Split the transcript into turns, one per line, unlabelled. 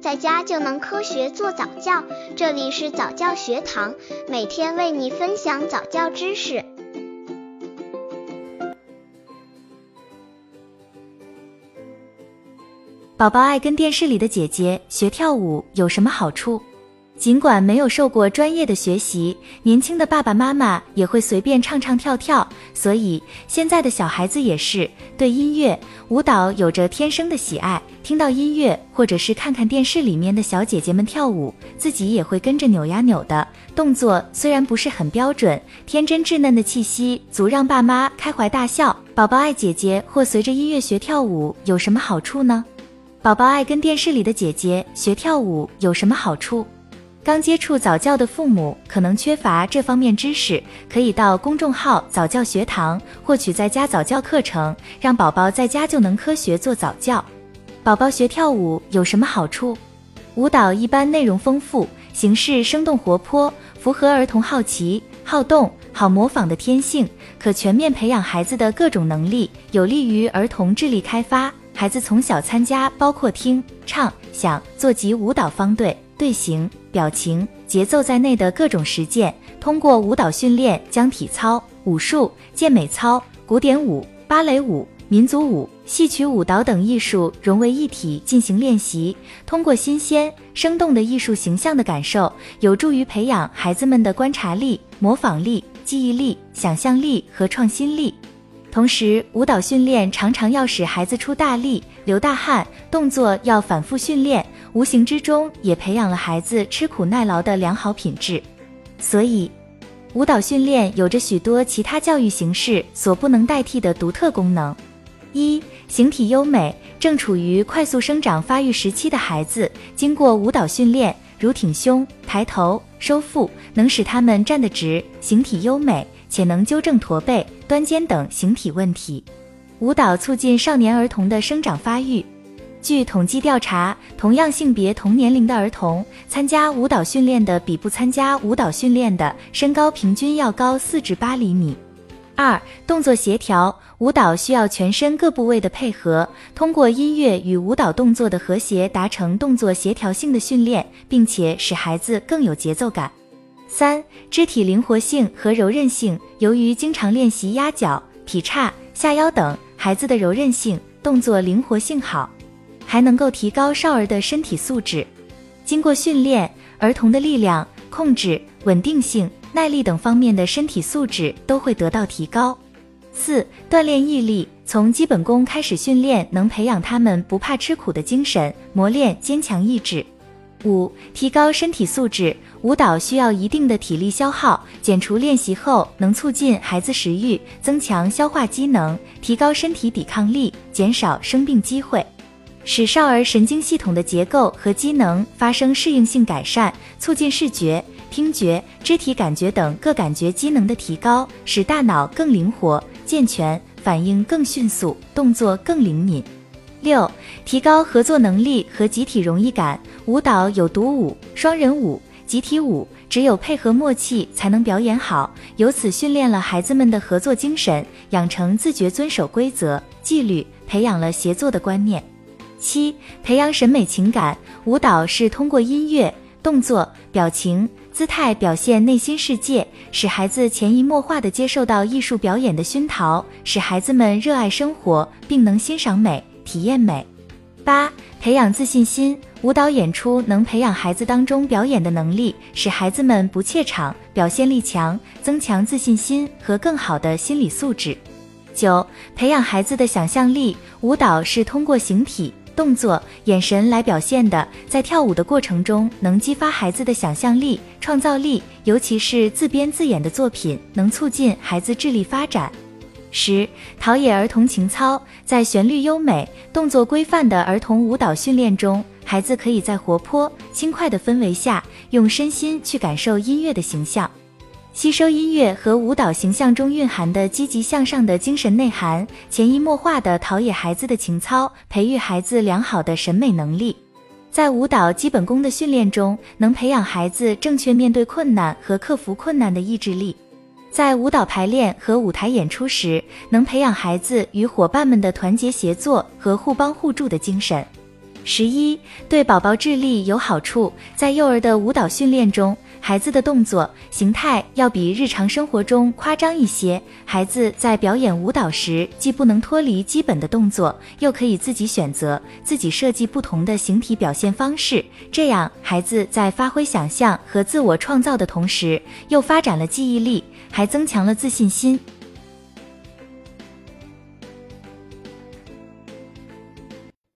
在家就能科学做早教。这里是早教学堂，每天为你分享早教知识。
宝宝爱跟电视里的姐姐学跳舞有什么好处？尽管没有受过专业的学习，年轻的爸爸妈妈也会随便唱唱跳跳，所以现在的小孩子也是对音乐、舞蹈有着天生的喜爱。听到音乐，或者是看看电视里面的小姐姐们跳舞，自己也会跟着扭呀扭的。动作虽然不是很标准，天真稚嫩的气息足让爸妈开怀大笑。宝宝爱姐姐或随着音乐学跳舞有什么好处呢？宝宝爱跟电视里的姐姐学跳舞有什么好处？刚接触早教的父母可能缺乏这方面知识，可以到公众号早教学堂获取在家早教课程，让宝宝在家就能科学做早教。宝宝学跳舞有什么好处？舞蹈一般内容丰富，形式生动活泼，符合儿童好奇、好动、好模仿的天性，可全面培养孩子的各种能力，有利于儿童智力开发。孩子从小参加包括听、唱、想、做及舞蹈方队。队形、表情、节奏在内的各种实践，通过舞蹈训练，将体操、武术、健美操、古典舞、芭蕾舞、民族舞、戏曲舞蹈等艺术融为一体进行练习。通过新鲜、生动的艺术形象的感受，有助于培养孩子们的观察力、模仿力、记忆力、想象力和创新力。同时，舞蹈训练常常要使孩子出大力、流大汗，动作要反复训练。无形之中也培养了孩子吃苦耐劳的良好品质，所以舞蹈训练有着许多其他教育形式所不能代替的独特功能。一、形体优美，正处于快速生长发育时期的孩子，经过舞蹈训练，如挺胸、抬头、收腹，能使他们站得直，形体优美，且能纠正驼背、端肩等形体问题。舞蹈促进少年儿童的生长发育。据统计调查，同样性别同年龄的儿童参加舞蹈训练的比不参加舞蹈训练的身高平均要高四至八厘米。二、动作协调，舞蹈需要全身各部位的配合，通过音乐与舞蹈动作的和谐，达成动作协调性的训练，并且使孩子更有节奏感。三、肢体灵活性和柔韧性，由于经常练习压脚、劈叉、下腰等，孩子的柔韧性、动作灵活性好。还能够提高少儿的身体素质。经过训练，儿童的力量控制、稳定性、耐力等方面的身体素质都会得到提高。四、锻炼毅力，从基本功开始训练，能培养他们不怕吃苦的精神，磨练坚强意志。五、提高身体素质，舞蹈需要一定的体力消耗，减除练习后能促进孩子食欲，增强消化机能，提高身体抵抗力，减少生病机会。使少儿神经系统的结构和机能发生适应性改善，促进视觉、听觉、肢体感觉等各感觉机能的提高，使大脑更灵活健全，反应更迅速，动作更灵敏。六、提高合作能力和集体荣誉感。舞蹈有独舞、双人舞、集体舞，只有配合默契才能表演好，由此训练了孩子们的合作精神，养成自觉遵守规则、纪律，培养了协作的观念。七、培养审美情感。舞蹈是通过音乐、动作、表情、姿态表现内心世界，使孩子潜移默化地接受到艺术表演的熏陶，使孩子们热爱生活，并能欣赏美、体验美。八、培养自信心。舞蹈演出能培养孩子当中表演的能力，使孩子们不怯场，表现力强，增强自信心和更好的心理素质。九、培养孩子的想象力。舞蹈是通过形体。动作、眼神来表现的，在跳舞的过程中，能激发孩子的想象力、创造力，尤其是自编自演的作品，能促进孩子智力发展。十、陶冶儿童情操，在旋律优美、动作规范的儿童舞蹈训练中，孩子可以在活泼、轻快的氛围下，用身心去感受音乐的形象。吸收音乐和舞蹈形象中蕴含的积极向上的精神内涵，潜移默化地陶冶孩子的情操，培育孩子良好的审美能力。在舞蹈基本功的训练中，能培养孩子正确面对困难和克服困难的意志力。在舞蹈排练和舞台演出时，能培养孩子与伙伴们的团结协作和互帮互助的精神。十一，对宝宝智力有好处。在幼儿的舞蹈训练中，孩子的动作形态要比日常生活中夸张一些。孩子在表演舞蹈时，既不能脱离基本的动作，又可以自己选择、自己设计不同的形体表现方式。这样，孩子在发挥想象和自我创造的同时，又发展了记忆力，还增强了自信心。